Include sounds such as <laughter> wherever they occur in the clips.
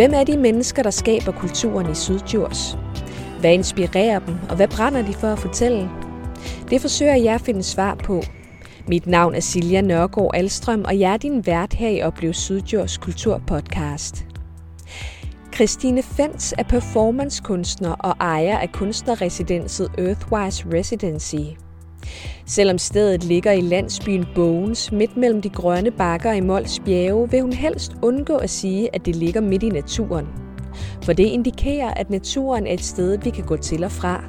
Hvem er de mennesker, der skaber kulturen i Sydjurs? Hvad inspirerer dem, og hvad brænder de for at fortælle? Det forsøger jeg at finde svar på. Mit navn er Silja Nørgaard Alstrøm, og jeg er din vært her i Oplev Sydjurs Kulturpodcast. Christine Fens er performancekunstner og ejer af kunstnerresidenset Earthwise Residency. Selvom stedet ligger i landsbyen Bones, midt mellem de grønne bakker i Mols bjerge, vil hun helst undgå at sige, at det ligger midt i naturen. For det indikerer, at naturen er et sted, vi kan gå til og fra.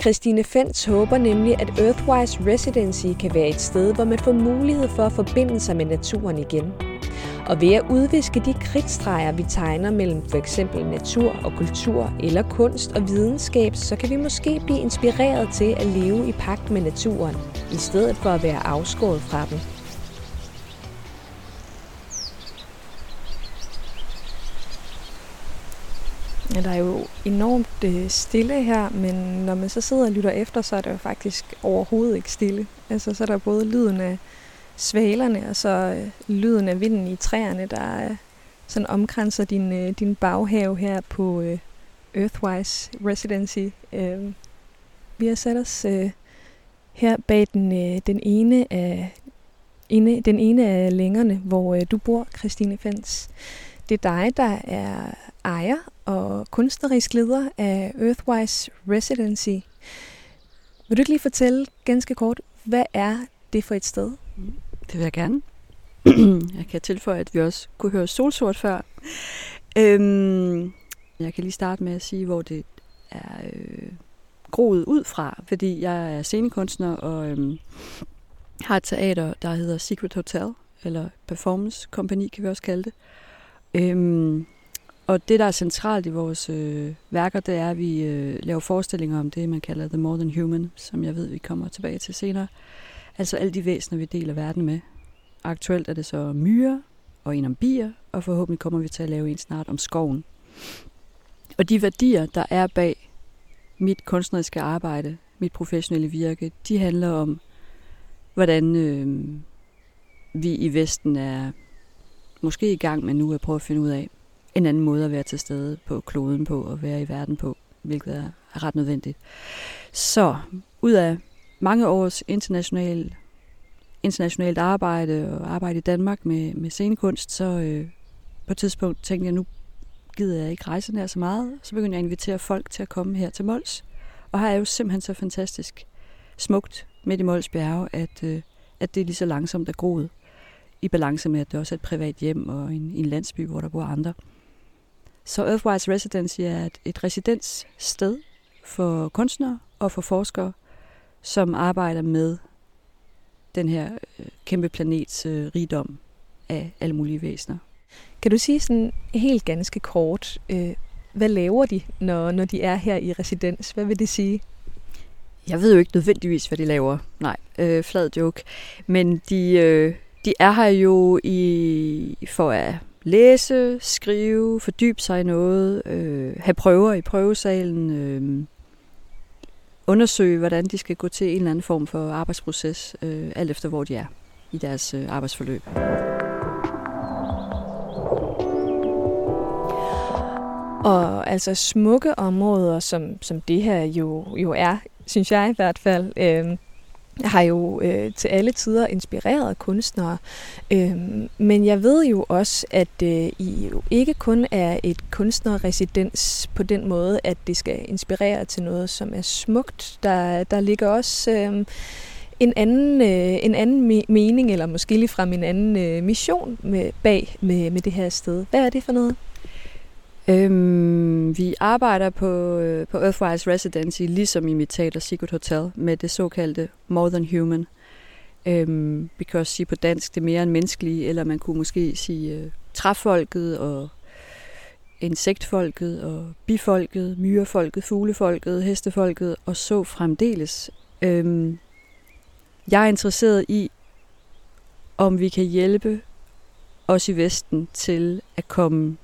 Christine Fens håber nemlig, at Earthwise Residency kan være et sted, hvor man får mulighed for at forbinde sig med naturen igen. Og ved at udviske de kridtstreger, vi tegner mellem for eksempel natur og kultur eller kunst og videnskab, så kan vi måske blive inspireret til at leve i pagt med naturen, i stedet for at være afskåret fra den. Ja, der er jo enormt øh, stille her, men når man så sidder og lytter efter, så er det jo faktisk overhovedet ikke stille. Altså, så er der både lyden af svalerne, og så øh, lyden af vinden i træerne, der øh, sådan omkranser din, øh, din baghave her på øh, Earthwise Residency. Øh, vi har sat os øh, her bag den, øh, den ene af ene, den ene af længerne, hvor øh, du bor, Christine Fens. Det er dig, der er ejer og kunstnerisk leder af Earthwise Residency. Vil du ikke lige fortælle ganske kort, hvad er det for et sted? Mm. Det vil jeg gerne. <clears throat> jeg kan tilføje, at vi også kunne høre solsort før. Øhm, jeg kan lige starte med at sige, hvor det er øh, groet ud fra, fordi jeg er scenekunstner og øhm, har et teater, der hedder Secret Hotel, eller Performance Company kan vi også kalde det. Øhm, og det, der er centralt i vores øh, værker, det er, at vi øh, laver forestillinger om det, man kalder The More Than Human, som jeg ved, vi kommer tilbage til senere. Altså alle de væsener, vi deler verden med. Aktuelt er det så myrer og en om bier, og forhåbentlig kommer vi til at lave en snart om skoven. Og de værdier, der er bag mit kunstneriske arbejde, mit professionelle virke, de handler om, hvordan øh, vi i Vesten er måske i gang med nu at prøve at finde ud af en anden måde at være til stede på kloden på og være i verden på, hvilket er ret nødvendigt. Så ud af mange års international, internationalt arbejde og arbejde i Danmark med, med scenekunst, så øh, på et tidspunkt tænkte jeg, nu gider jeg ikke rejse nær så meget. Så begyndte jeg at invitere folk til at komme her til Mols. Og her er jo simpelthen så fantastisk smukt midt i Mols bjerge, at, øh, at det er lige så langsomt er groet i balance med, at det også er et privat hjem og en, en landsby, hvor der bor andre. Så Earthwise Residency er et, et residenssted for kunstnere og for forskere, som arbejder med den her øh, kæmpe planets øh, rigdom af alle mulige væsener. Kan du sige sådan helt ganske kort, øh, hvad laver de, når, når de er her i residens? Hvad vil det sige? Jeg ved jo ikke nødvendigvis, hvad de laver. Nej, øh, flad joke. Men de, øh, de er her jo i, for at læse, skrive, fordybe sig i noget, øh, have prøver i prøvesalen, øh, undersøge, hvordan de skal gå til en eller anden form for arbejdsproces, øh, alt efter hvor de er i deres øh, arbejdsforløb. Og altså smukke områder, som, som det her jo, jo er, synes jeg i hvert fald, øh, har jo øh, til alle tider inspireret kunstnere. Øhm, men jeg ved jo også, at øh, I jo ikke kun er et kunstnerresidens på den måde, at det skal inspirere til noget, som er smukt. Der, der ligger også øh, en anden, øh, en anden me- mening, eller måske lige fra en anden øh, mission med, bag med, med det her sted. Hvad er det for noget? Øhm, vi arbejder på, øh, på Earthwise Residency, ligesom i mit teater Secret Hotel, med det såkaldte More Than Human. Øhm, vi kan også sige på dansk, det er mere end menneskelige, eller man kunne måske sige øh, træfolket og insektfolket og bifolket, myrefolket, fuglefolket, hestefolket og så fremdeles. Øhm, jeg er interesseret i, om vi kan hjælpe os i Vesten til at komme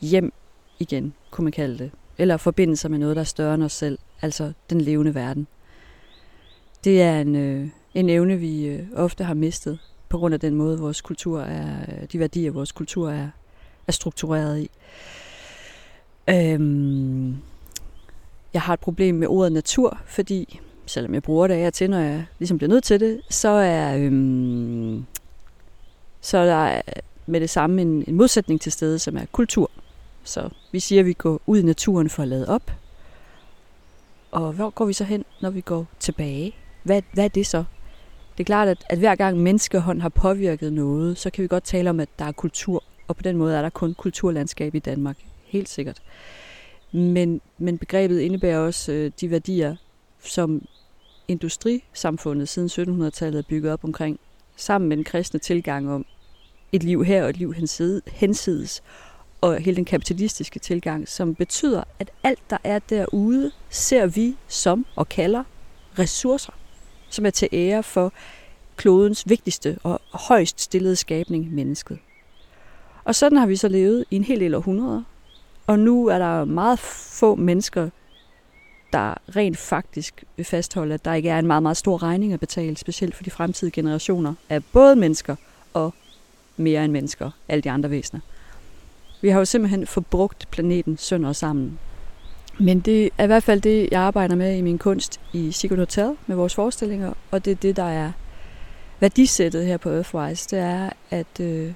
hjem igen, kunne man kalde det. Eller forbinde sig med noget, der er større end os selv, altså den levende verden. Det er en, øh, en evne, vi øh, ofte har mistet, på grund af den måde, vores kultur er, øh, de værdier, vores kultur er, er struktureret i. Øhm, jeg har et problem med ordet natur, fordi selvom jeg bruger det af og til, når jeg ligesom bliver nødt til det, så er, øhm, så er der med det samme en, en modsætning til stede, som er kultur. Så vi siger, at vi går ud i naturen for at lade op. Og hvor går vi så hen, når vi går tilbage? Hvad, hvad er det så? Det er klart, at, at hver gang menneskehånd har påvirket noget, så kan vi godt tale om, at der er kultur. Og på den måde er der kun kulturlandskab i Danmark. Helt sikkert. Men, men begrebet indebærer også øh, de værdier, som industrisamfundet siden 1700-tallet er bygget op omkring, sammen med den kristne tilgang om et liv her og et liv hensides, og hele den kapitalistiske tilgang, som betyder, at alt, der er derude, ser vi som og kalder ressourcer, som er til ære for klodens vigtigste og højst stillede skabning, mennesket. Og sådan har vi så levet i en hel del århundreder. Og nu er der meget få mennesker, der rent faktisk vil fastholde, at der ikke er en meget, meget stor regning at betale, specielt for de fremtidige generationer af både mennesker og mere end mennesker, alle de andre væsener. Vi har jo simpelthen forbrugt planeten sønder og sammen. Men det er i hvert fald det, jeg arbejder med i min kunst i Sigurd Hotel med vores forestillinger, og det er det, der er værdisættet her på Earthwise, det er at, øh,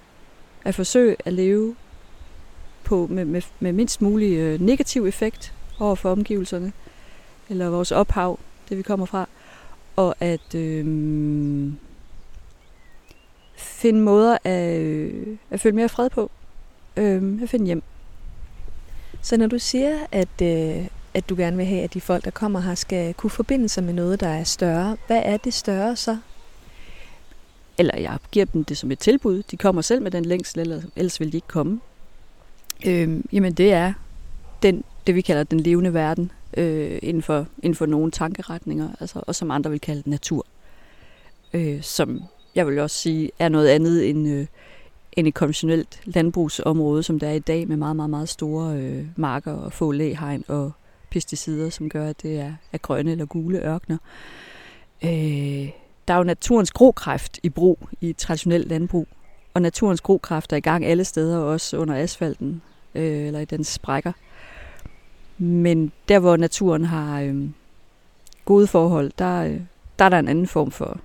at forsøge at leve på, med, med, med mindst mulig øh, negativ effekt over for omgivelserne, eller vores ophav, det vi kommer fra, og at øh, finde måder at, øh, at føle mere fred på, øh, at finde hjem. Så når du siger, at, øh, at du gerne vil have, at de folk, der kommer her, skal kunne forbinde sig med noget, der er større, hvad er det større så? Eller jeg giver dem det som et tilbud. De kommer selv med den længsel, ellers vil de ikke komme. Øh, jamen det er den, det, vi kalder den levende verden øh, inden, for, inden for nogle tankeretninger, altså, og som andre vil kalde natur. Øh, som jeg vil også sige er noget andet end, øh, end et konventionelt landbrugsområde, som der er i dag, med meget, meget, meget store øh, marker og få læhegn og pesticider, som gør, at det er, er grønne eller gule ørkner. Øh, der er jo naturens grokræft i brug i et traditionelt landbrug, og naturens grokræft er i gang alle steder, også under asfalten øh, eller i dens sprækker. Men der, hvor naturen har øh, gode forhold, der, øh, der er der en anden form for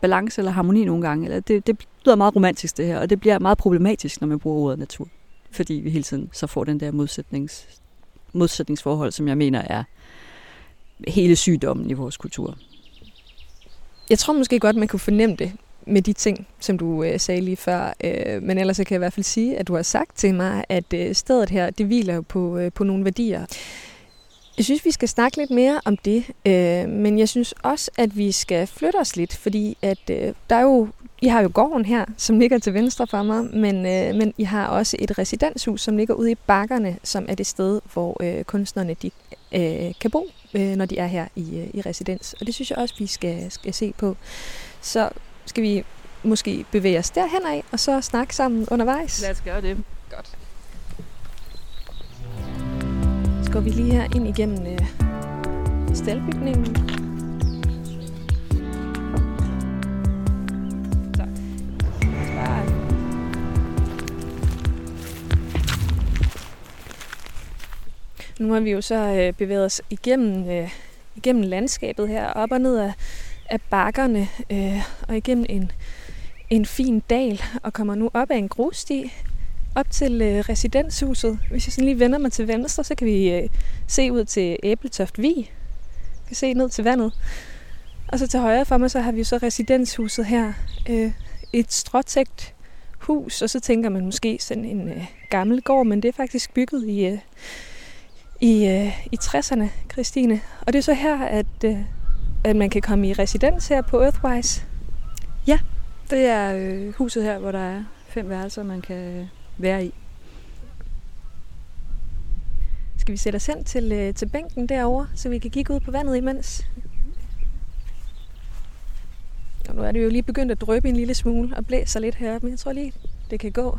balance eller harmoni nogle gange. Eller det, det lyder meget romantisk det her, og det bliver meget problematisk, når man bruger ordet natur. Fordi vi hele tiden så får den der modsætnings, modsætningsforhold, som jeg mener er hele sygdommen i vores kultur. Jeg tror måske godt, man kunne fornemme det med de ting, som du øh, sagde lige før. Øh, men ellers kan jeg i hvert fald sige, at du har sagt til mig, at øh, stedet her, det hviler jo på, øh, på nogle værdier. Jeg synes, vi skal snakke lidt mere om det, øh, men jeg synes også, at vi skal flytte os lidt, fordi at øh, der er jo, I har jo gården her, som ligger til venstre for mig, men, øh, men I har også et residenshus, som ligger ude i bakkerne, som er det sted, hvor øh, kunstnerne de, øh, kan bo, øh, når de er her i, øh, i residens. Og det synes jeg også, vi skal, skal se på. Så skal vi måske bevæge os derhen af, og så snakke sammen undervejs. Lad os gøre det. Går vi lige her ind igennem øh, staldbygningen. Nu har vi jo så øh, bevæget os igennem, øh, igennem landskabet her, op og ned af, af bakkerne, øh, og igennem en, en fin dal, og kommer nu op ad en grussti, op til øh, residenshuset. Hvis jeg sådan lige vender mig til venstre, så kan vi øh, se ud til Æbletoft Vi. Vi kan se ned til vandet. Og så til højre for mig, så har vi så residenshuset her. Øh, et stråtægt hus, og så tænker man måske sådan en øh, gammel gård, men det er faktisk bygget i, øh, i, øh, i 60'erne, Christine. Og det er så her, at, øh, at man kan komme i residens her på Earthwise. Ja, det er øh, huset her, hvor der er fem værelser, man kan være i. Skal vi sætte os hen til, øh, til bænken derovre, så vi kan kigge ud på vandet imens? Og nu er det jo lige begyndt at drøbe en lille smule og blæser lidt heroppe, men jeg tror lige, det kan gå.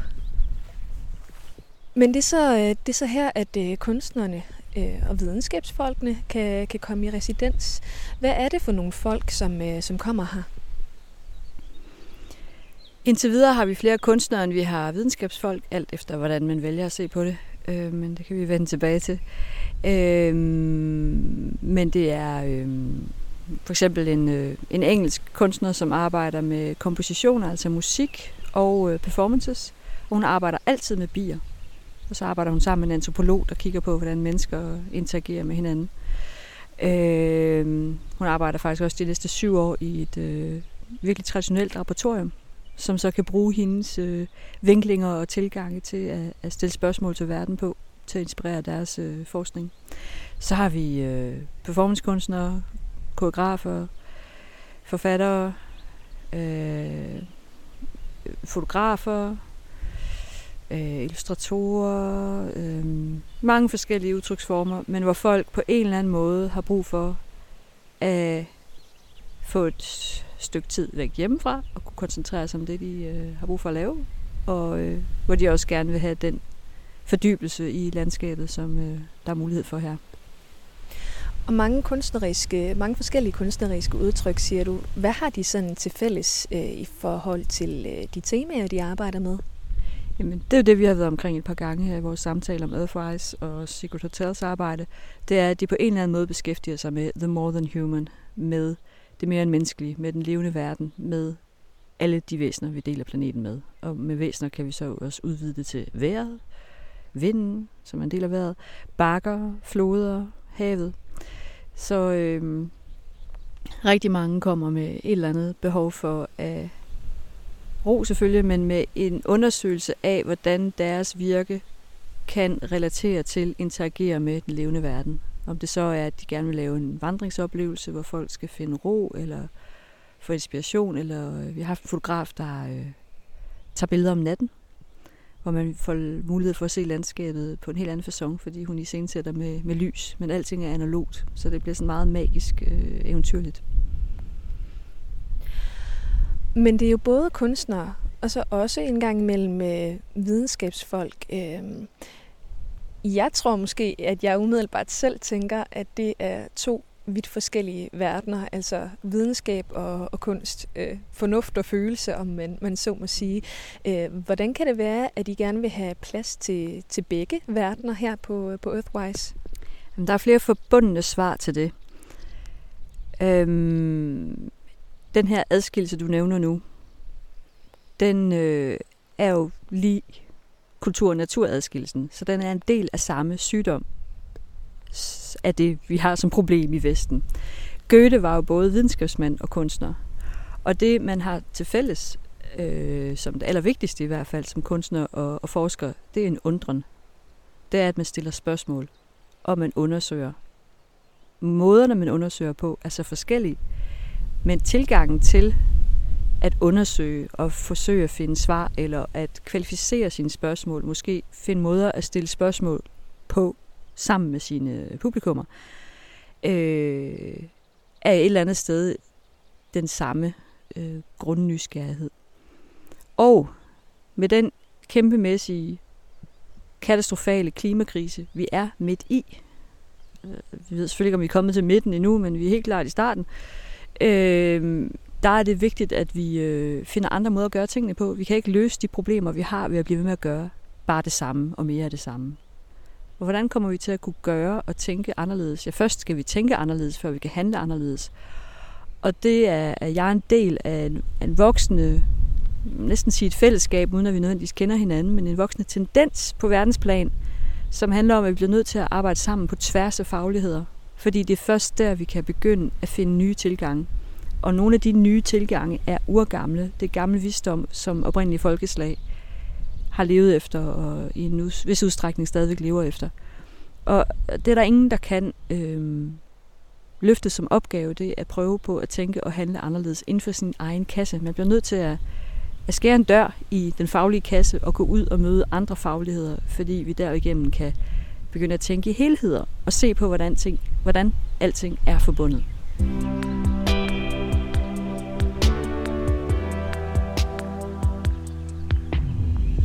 Men det er så, øh, det er så her, at øh, kunstnerne øh, og videnskabsfolkene kan, kan komme i residens. Hvad er det for nogle folk, som, som kommer her? Indtil videre har vi flere kunstnere, end vi har videnskabsfolk, alt efter hvordan man vælger at se på det. Øh, men det kan vi vende tilbage til. Øh, men det er øh, for eksempel en, øh, en engelsk kunstner, som arbejder med kompositioner, altså musik og øh, performances. Og hun arbejder altid med bier. Og så arbejder hun sammen med en antropolog, der kigger på, hvordan mennesker interagerer med hinanden. Øh, hun arbejder faktisk også de næste syv år i et øh, virkelig traditionelt laboratorium, som så kan bruge hendes øh, vinklinger og tilgange til at, at stille spørgsmål til verden på, til at inspirere deres øh, forskning. Så har vi øh, performancekunstnere, koreografer, forfattere, øh, fotografer, øh, illustratorer, øh, mange forskellige udtryksformer, men hvor folk på en eller anden måde har brug for at få et stykke tid væk hjemmefra og kunne koncentrere sig om det, de øh, har brug for at lave, og øh, hvor de også gerne vil have den fordybelse i landskabet, som øh, der er mulighed for her. Og mange kunstneriske, mange forskellige kunstneriske udtryk, siger du. Hvad har de sådan til fælles øh, i forhold til øh, de temaer, de arbejder med? Jamen, det er jo det, vi har været omkring et par gange her i vores samtale om Earthrise og Secret Hotels arbejde. Det er, at de på en eller anden måde beskæftiger sig med the more than human, med det mere end menneskelige, med den levende verden, med alle de væsener, vi deler planeten med. Og med væsener kan vi så også udvide det til vejret, vinden, som er en del af vejret, bakker, floder, havet. Så øhm, rigtig mange kommer med et eller andet behov for at ro selvfølgelig, men med en undersøgelse af, hvordan deres virke kan relatere til, interagere med den levende verden. Om det så er, at de gerne vil lave en vandringsoplevelse, hvor folk skal finde ro, eller få inspiration, eller øh, vi har haft en fotograf, der øh, tager billeder om natten, hvor man får mulighed for at se landskabet på en helt anden façon, fordi hun i sætter med, med lys, men alting er analogt, så det bliver sådan meget magisk øh, eventyrligt. Men det er jo både kunstnere, og så også en gang mellem øh, videnskabsfolk. Øh, jeg tror måske, at jeg umiddelbart selv tænker, at det er to vidt forskellige verdener, altså videnskab og, og kunst, øh, fornuft og følelse, om man, man så må sige. Øh, hvordan kan det være, at I gerne vil have plads til, til begge verdener her på, på Earthwise? Jamen, der er flere forbundne svar til det. Øhm, den her adskillelse, du nævner nu, den øh, er jo lige kultur- og naturadskillelsen, så den er en del af samme sygdom, af det, vi har som problem i Vesten. Goethe var jo både videnskabsmand og kunstner. Og det, man har til fælles, øh, som det allervigtigste i hvert fald, som kunstner og, og forsker, det er en undren. Det er, at man stiller spørgsmål, og man undersøger. Måderne, man undersøger på, er så forskellige. Men tilgangen til at undersøge og forsøge at finde svar, eller at kvalificere sine spørgsmål, måske finde måder at stille spørgsmål på, sammen med sine publikummer, øh, er et eller andet sted den samme øh, grundnysgerrighed. Og med den kæmpemæssige, katastrofale klimakrise, vi er midt i, øh, vi ved selvfølgelig ikke, om vi er kommet til midten endnu, men vi er helt klart i starten, øh, der er det vigtigt, at vi øh, finder andre måder at gøre tingene på. Vi kan ikke løse de problemer, vi har ved at blive ved med at gøre bare det samme og mere af det samme. Og hvordan kommer vi til at kunne gøre og tænke anderledes? Ja, først skal vi tænke anderledes, før vi kan handle anderledes. Og det er, at jeg er en del af en, en voksende, næsten sige et fællesskab, uden at vi nødvendigvis kender hinanden, men en voksende tendens på verdensplan, som handler om, at vi bliver nødt til at arbejde sammen på tværs af fagligheder. Fordi det er først der, vi kan begynde at finde nye tilgange. Og nogle af de nye tilgange er urgamle. Det er visdom, som oprindelige folkeslag har levet efter, og i en vis udstrækning stadigvæk lever efter. Og det er der ingen, der kan øh, løfte som opgave, det er at prøve på at tænke og handle anderledes inden for sin egen kasse. Man bliver nødt til at, at skære en dør i den faglige kasse og gå ud og møde andre fagligheder, fordi vi derigennem kan begynde at tænke i helheder og se på, hvordan, ting, hvordan alting er forbundet.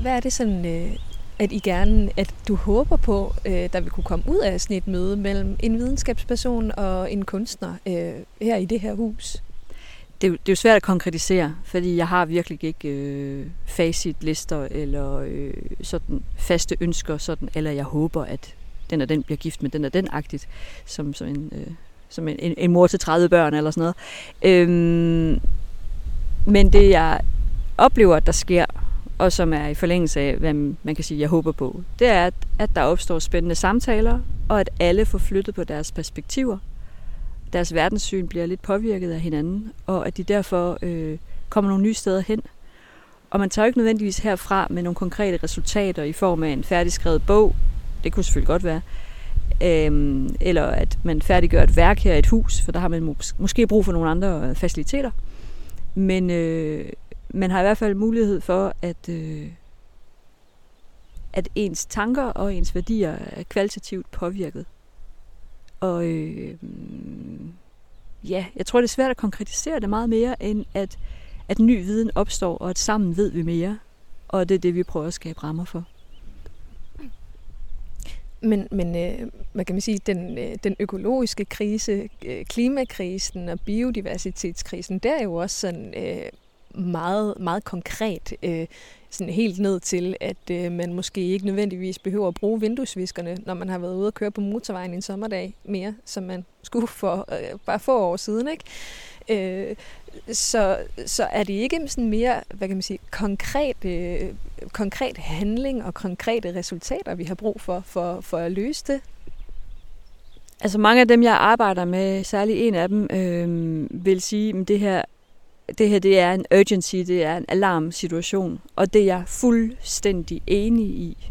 Hvad er det sådan, øh, at I gerne, at du håber på, øh, der vil kunne komme ud af sådan et møde mellem en videnskabsperson og en kunstner øh, her i det her hus? det, det er jo svært at konkretisere, fordi jeg har virkelig ikke øh, facitlister eller øh, sådan faste ønsker, sådan, eller jeg håber, at den og den bliver gift med den og den agtigt, som, som, en, øh, som en, en, en mor til 30 børn eller sådan noget. Øhm, men det jeg oplever, at der sker, og som er i forlængelse af, hvad man kan sige, jeg håber på, det er, at, at der opstår spændende samtaler, og at alle får flyttet på deres perspektiver. Deres verdenssyn bliver lidt påvirket af hinanden, og at de derfor øh, kommer nogle nye steder hen. Og man tager ikke nødvendigvis herfra med nogle konkrete resultater i form af en færdigskrevet bog. Det kunne selvfølgelig godt være. Øhm, eller at man færdiggør et værk her i et hus, for der har man mås- måske brug for nogle andre faciliteter. Men øh, man har i hvert fald mulighed for, at, øh, at ens tanker og ens værdier er kvalitativt påvirket. Og øh, ja, jeg tror, det er svært at konkretisere det meget mere, end at, at ny viden opstår, og at sammen ved vi mere. Og det er det, vi prøver at skabe rammer for. Men, men øh, hvad kan man sige, den, øh, den økologiske krise, øh, klimakrisen og biodiversitetskrisen, det er jo også sådan øh, meget, meget konkret. Øh, sådan helt ned til, at øh, man måske ikke nødvendigvis behøver at bruge vinduesviskerne, når man har været ude og køre på motorvejen en sommerdag mere, som man skulle for øh, bare få år siden. Ikke? Øh, så, så er det ikke sådan mere, hvad kan man sige, konkret, øh, konkret handling og konkrete resultater, vi har brug for, for, for at løse det? Altså mange af dem, jeg arbejder med, særligt en af dem, øh, vil sige, at det her det her det er en urgency, det er en alarmsituation, og det er jeg fuldstændig enig i.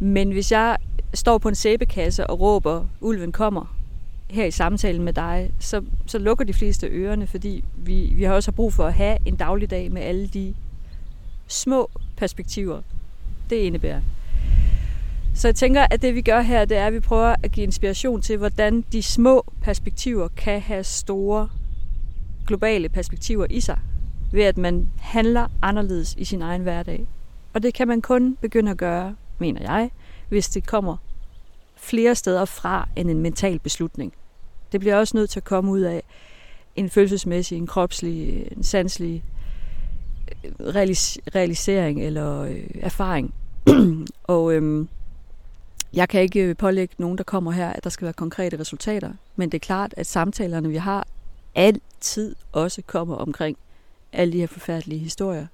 Men hvis jeg står på en sæbekasse og råber, ulven kommer, her i samtalen med dig, så, så lukker de fleste ørerne, fordi vi, vi har også brug for at have en dagligdag med alle de små perspektiver, det indebærer. Så jeg tænker, at det vi gør her, det er, at vi prøver at give inspiration til, hvordan de små perspektiver kan have store globale perspektiver i sig, ved at man handler anderledes i sin egen hverdag. Og det kan man kun begynde at gøre, mener jeg, hvis det kommer flere steder fra end en mental beslutning. Det bliver også nødt til at komme ud af en følelsesmæssig, en kropslig, en sanselig øh, realis- realisering eller øh, erfaring. <clears throat> og øhm, jeg kan ikke øh, pålægge nogen, der kommer her, at der skal være konkrete resultater. Men det er klart, at samtalerne, vi har, altid også kommer omkring alle de her forfærdelige historier,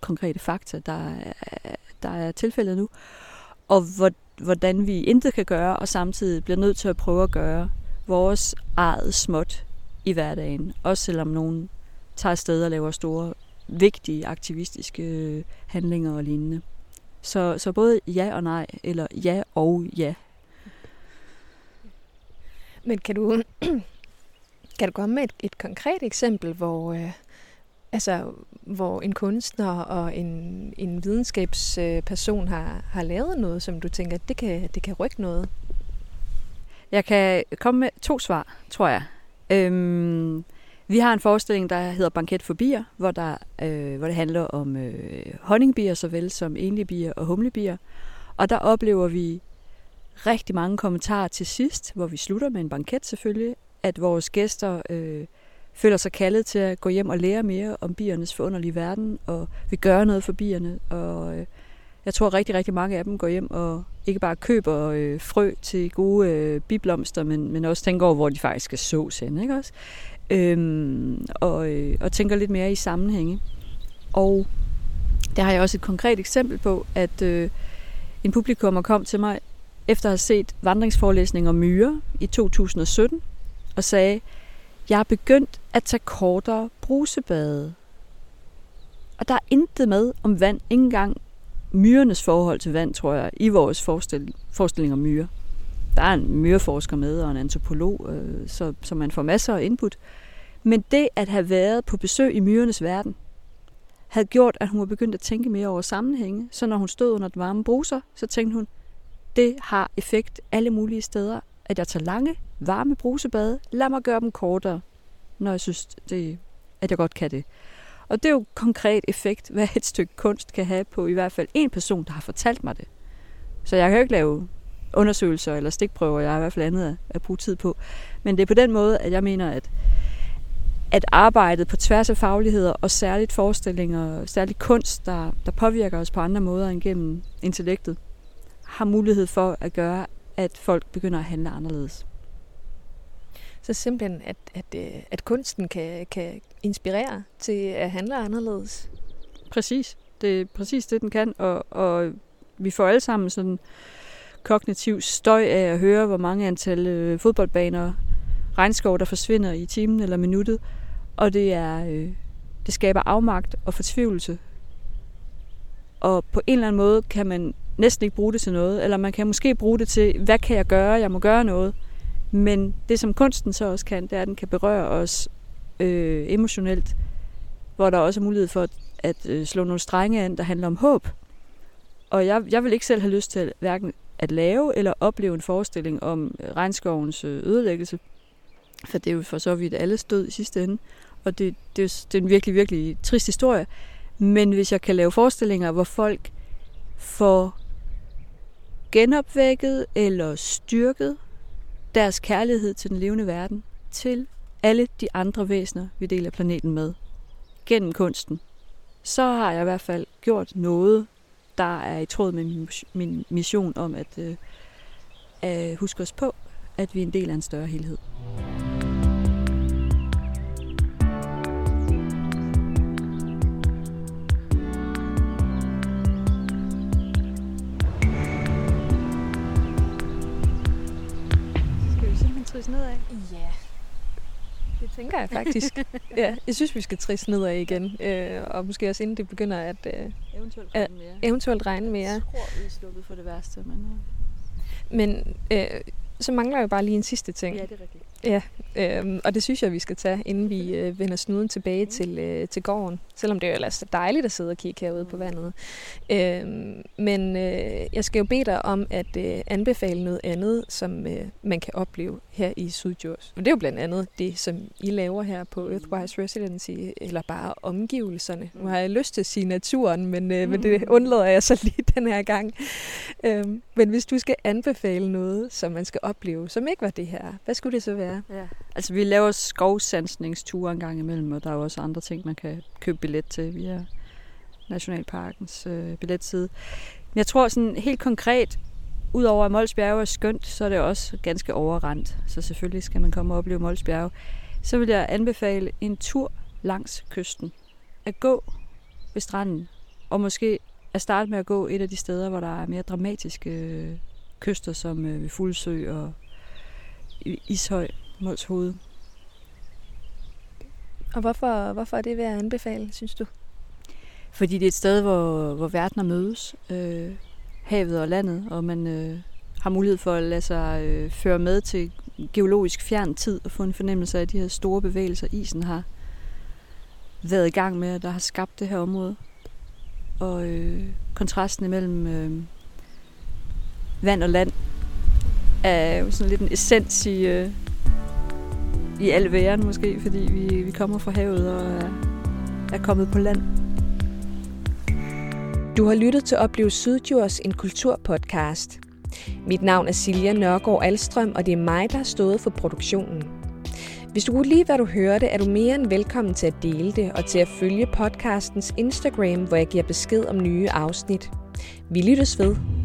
konkrete fakta, der er, der er tilfældet nu, og hvordan vi intet kan gøre, og samtidig bliver nødt til at prøve at gøre vores eget småt i hverdagen, også selvom nogen tager afsted og laver store, vigtige aktivistiske øh, handlinger og lignende. Så, så både ja og nej, eller ja og ja. Men kan du, kan du komme med et, et konkret eksempel, hvor, øh, altså, hvor en kunstner og en, en videnskabsperson har, har lavet noget, som du tænker, det kan, det kan rykke noget? Jeg kan komme med to svar, tror jeg. Øhm, vi har en forestilling, der hedder Banket for bier, hvor, der, øh, hvor det handler om øh, honningbier, såvel som enlige bier og humlebier. Og der oplever vi rigtig mange kommentarer til sidst, hvor vi slutter med en banket selvfølgelig, at vores gæster øh, føler sig kaldet til at gå hjem og lære mere om biernes forunderlige verden, og vil gøre noget for bierne. Og øh, jeg tror rigtig, rigtig mange af dem går hjem og ikke bare køber øh, frø til gode øh, biblomster, men, men også tænker over, hvor de faktisk skal sås hen, ikke også? Øhm, og, øh, og tænker lidt mere i sammenhænge. Og der har jeg også et konkret eksempel på, at øh, en publikummer kom til mig efter at have set vandringsforelæsninger om myrer i 2017, og sagde, jeg er begyndt at tage kortere brusebade. Og der er intet med om vand, ikke engang myrenes forhold til vand, tror jeg, i vores forestil, forestilling om myre. Der er en myreforsker med og en antropolog, øh, så, så man får masser af input. Men det at have været på besøg i myrenes verden, havde gjort, at hun var begyndt at tænke mere over sammenhænge. Så når hun stod under den varme bruser, så tænkte hun, det har effekt alle mulige steder, at jeg tager lange, varme brusebade. Lad mig gøre dem kortere, når jeg synes, det, at jeg godt kan det. Og det er jo konkret effekt, <laughs> hvad et stykke kunst kan have på i hvert fald en person, der har fortalt mig det. Så jeg kan jo ikke lave undersøgelser eller stikprøver, jeg har i hvert fald andet at, bruge tid på. Men det er på den måde, at jeg mener, at, at arbejdet på tværs af fagligheder og særligt forestillinger, særligt kunst, der, der påvirker os på andre måder end gennem intellektet, har mulighed for at gøre, at folk begynder at handle anderledes. Så simpelthen, at, at, øh, at kunsten kan, kan inspirere til at handle anderledes. Præcis. Det er præcis det, den kan. Og, og vi får alle sammen sådan kognitiv støj af at høre, hvor mange antal øh, fodboldbaner, regnskov, der forsvinder i timen eller minuttet. Og det er øh, det skaber afmagt og fortvivlelse. Og på en eller anden måde kan man næsten ikke bruge det til noget, eller man kan måske bruge det til, hvad kan jeg gøre? Jeg må gøre noget. Men det, som kunsten så også kan, det er, at den kan berøre os øh, emotionelt, hvor der også er mulighed for at, at øh, slå nogle strenge an, der handler om håb. Og jeg, jeg vil ikke selv have lyst til hverken at lave eller opleve en forestilling om øh, regnskovens øh, ødelæggelse. For det er jo for så vidt alles død i sidste ende. Og det, det, er, det er en virkelig, virkelig trist historie. Men hvis jeg kan lave forestillinger, hvor folk får genopvækket eller styrket deres kærlighed til den levende verden, til alle de andre væsener, vi deler planeten med, gennem kunsten, så har jeg i hvert fald gjort noget, der er i tråd med min, min mission om at, øh, huske os på, at vi er en del af en større helhed. Trisse nedad? Ja, det tænker jeg <laughs> faktisk. ja, jeg synes, vi skal trisse nedad igen. Øh, og måske også inden det begynder at... Øh, eventuelt regne mere. Eventuelt regne mere. Jeg tror, vi er sluppet for det værste. Men, øh. men øh, så mangler jo bare lige en sidste ting. Ja, det er rigtigt. Ja, øhm, og det synes jeg, vi skal tage, inden vi øh, vender snuden tilbage mm. til, øh, til gården. Selvom det er jo ellers dejligt at sidde og kigge herude på vandet. Øhm, men øh, jeg skal jo bede dig om at øh, anbefale noget andet, som øh, man kan opleve her i Sydjurs. Og det er jo blandt andet det, som I laver her på Earthwise Residency, eller bare omgivelserne. Nu har jeg lyst til at sige naturen, men, øh, men det undlader jeg så lige <laughs> den her gang. Øhm, men hvis du skal anbefale noget, som man skal opleve, som ikke var det her, hvad skulle det så være? Ja. Altså, vi laver skovsansningsture en gang imellem, og der er jo også andre ting, man kan købe billet til via Nationalparkens øh, billetside. Men jeg tror sådan helt konkret, udover at Mols Bjerge er skønt, så er det også ganske overrendt. Så selvfølgelig skal man komme og opleve Mols Bjerge. Så vil jeg anbefale en tur langs kysten. At gå ved stranden, og måske at starte med at gå et af de steder, hvor der er mere dramatiske øh, kyster, som øh, ved Fuglsø og Ishøj, Mols Hoved. Og hvorfor, hvorfor er det værd at anbefale, synes du? Fordi det er et sted, hvor, hvor verdener mødes. Øh, havet og landet, og man øh, har mulighed for at lade sig øh, føre med til geologisk fjern tid og få en fornemmelse af de her store bevægelser, isen har været i gang med, der har skabt det her område. Og øh, kontrasten imellem øh, vand og land er jo sådan lidt en essens i, øh, i al væren måske, fordi vi, vi kommer fra havet og er, er kommet på land. Du har lyttet til Oplev Sydjurs, en kulturpodcast. Mit navn er Silja Nørgaard Alstrøm, og det er mig, der har stået for produktionen. Hvis du kunne lide, hvad du hørte, er du mere end velkommen til at dele det og til at følge podcastens Instagram, hvor jeg giver besked om nye afsnit. Vi lyttes ved.